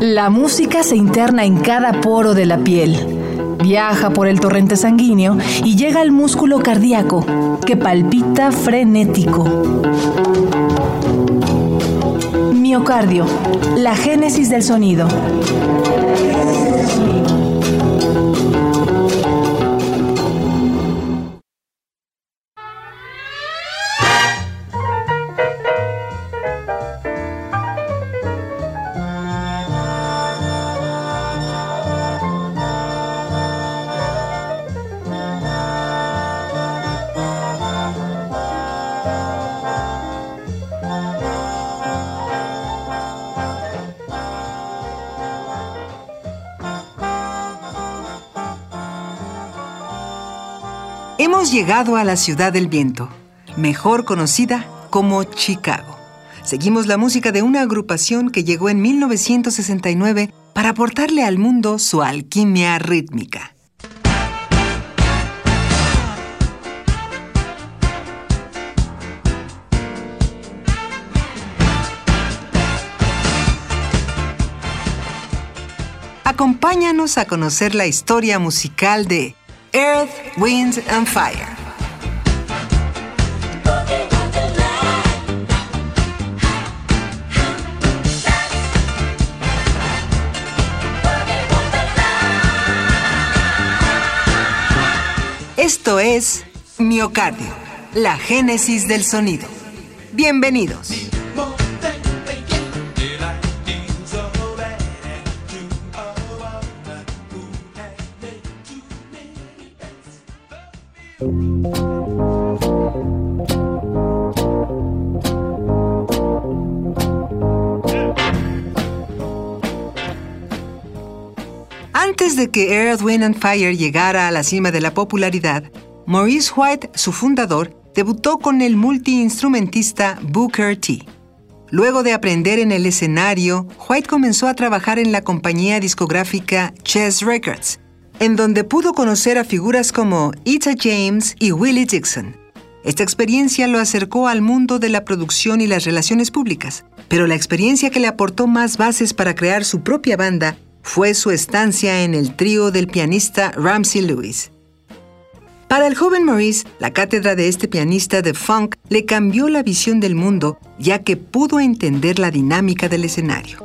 La música se interna en cada poro de la piel. Viaja por el torrente sanguíneo y llega al músculo cardíaco, que palpita frenético. Miocardio, la génesis del sonido. Hemos llegado a la ciudad del viento, mejor conocida como Chicago. Seguimos la música de una agrupación que llegó en 1969 para aportarle al mundo su alquimia rítmica. Acompáñanos a conocer la historia musical de Earth, Wind and Fire. Esto es Miocardio, la génesis del sonido. Bienvenidos. Antes de que Earth, Wind and Fire llegara a la cima de la popularidad, Maurice White, su fundador, debutó con el multiinstrumentista Booker T. Luego de aprender en el escenario, White comenzó a trabajar en la compañía discográfica Chess Records, en donde pudo conocer a figuras como Etta James y Willie Dixon. Esta experiencia lo acercó al mundo de la producción y las relaciones públicas, pero la experiencia que le aportó más bases para crear su propia banda fue su estancia en el trío del pianista Ramsey Lewis. Para el joven Maurice, la cátedra de este pianista de funk le cambió la visión del mundo, ya que pudo entender la dinámica del escenario.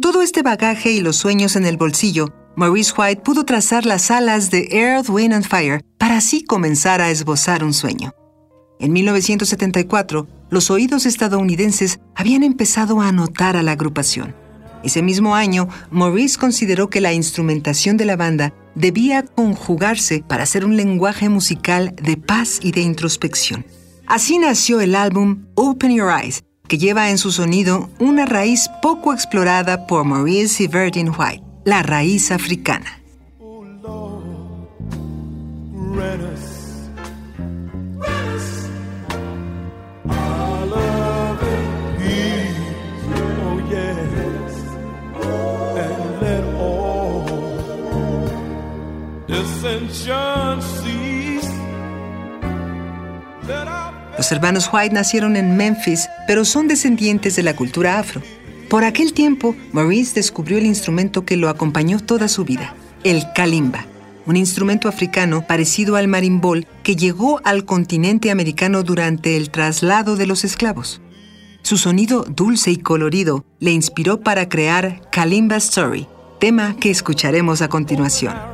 Con todo este bagaje y los sueños en el bolsillo, Maurice White pudo trazar las alas de Earth, Wind and Fire para así comenzar a esbozar un sueño. En 1974, los oídos estadounidenses habían empezado a notar a la agrupación. Ese mismo año, Maurice consideró que la instrumentación de la banda debía conjugarse para hacer un lenguaje musical de paz y de introspección. Así nació el álbum Open Your Eyes, que lleva en su sonido una raíz poco explorada por Maurice y Virgin White, la raíz africana. Los hermanos White nacieron en Memphis, pero son descendientes de la cultura afro. Por aquel tiempo, Maurice descubrió el instrumento que lo acompañó toda su vida, el kalimba, un instrumento africano parecido al marimbol que llegó al continente americano durante el traslado de los esclavos. Su sonido dulce y colorido le inspiró para crear Kalimba Story, tema que escucharemos a continuación.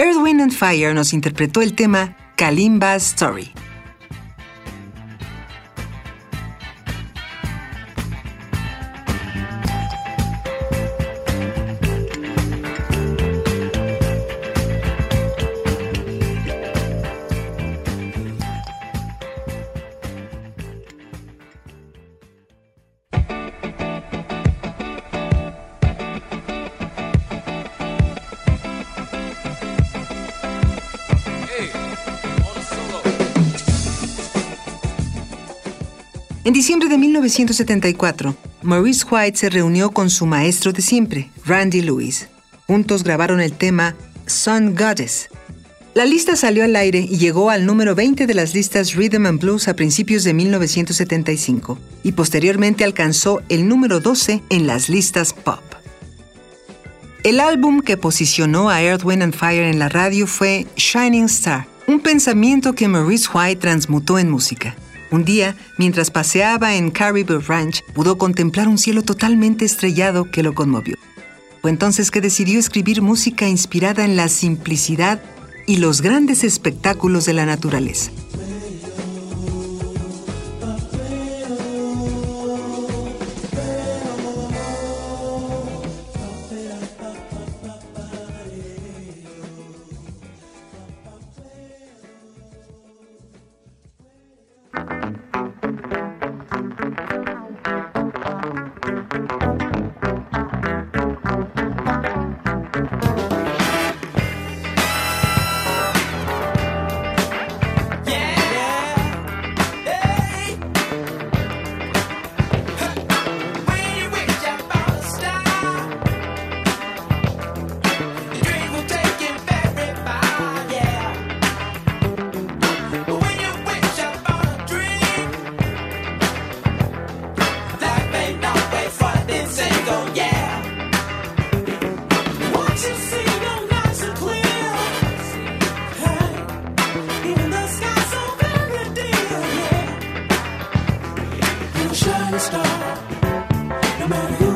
Earth, and Fire nos interpretó el tema Kalimba's Story. En diciembre de 1974, Maurice White se reunió con su maestro de siempre, Randy Lewis. Juntos grabaron el tema Sun Goddess. La lista salió al aire y llegó al número 20 de las listas Rhythm and Blues a principios de 1975 y posteriormente alcanzó el número 12 en las listas pop. El álbum que posicionó a Earth, Wind and Fire en la radio fue Shining Star, un pensamiento que Maurice White transmutó en música. Un día, mientras paseaba en Caribou Ranch, pudo contemplar un cielo totalmente estrellado que lo conmovió. Fue entonces que decidió escribir música inspirada en la simplicidad y los grandes espectáculos de la naturaleza. the star, no matter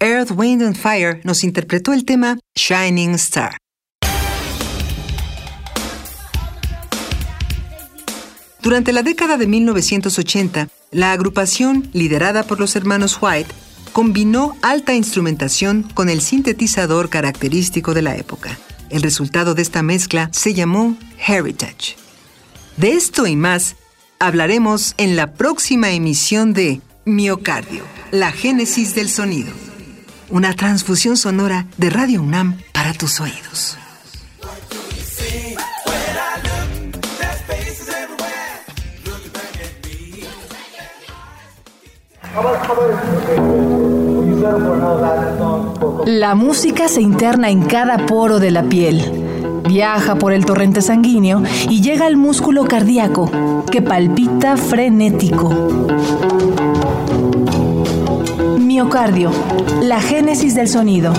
Earth, Wind and Fire nos interpretó el tema Shining Star. Durante la década de 1980, la agrupación, liderada por los hermanos White, combinó alta instrumentación con el sintetizador característico de la época. El resultado de esta mezcla se llamó Heritage. De esto y más hablaremos en la próxima emisión de Miocardio, la génesis del sonido. Una transfusión sonora de Radio UNAM para tus oídos. La música se interna en cada poro de la piel, viaja por el torrente sanguíneo y llega al músculo cardíaco, que palpita frenético. Miocardio, la génesis del sonido.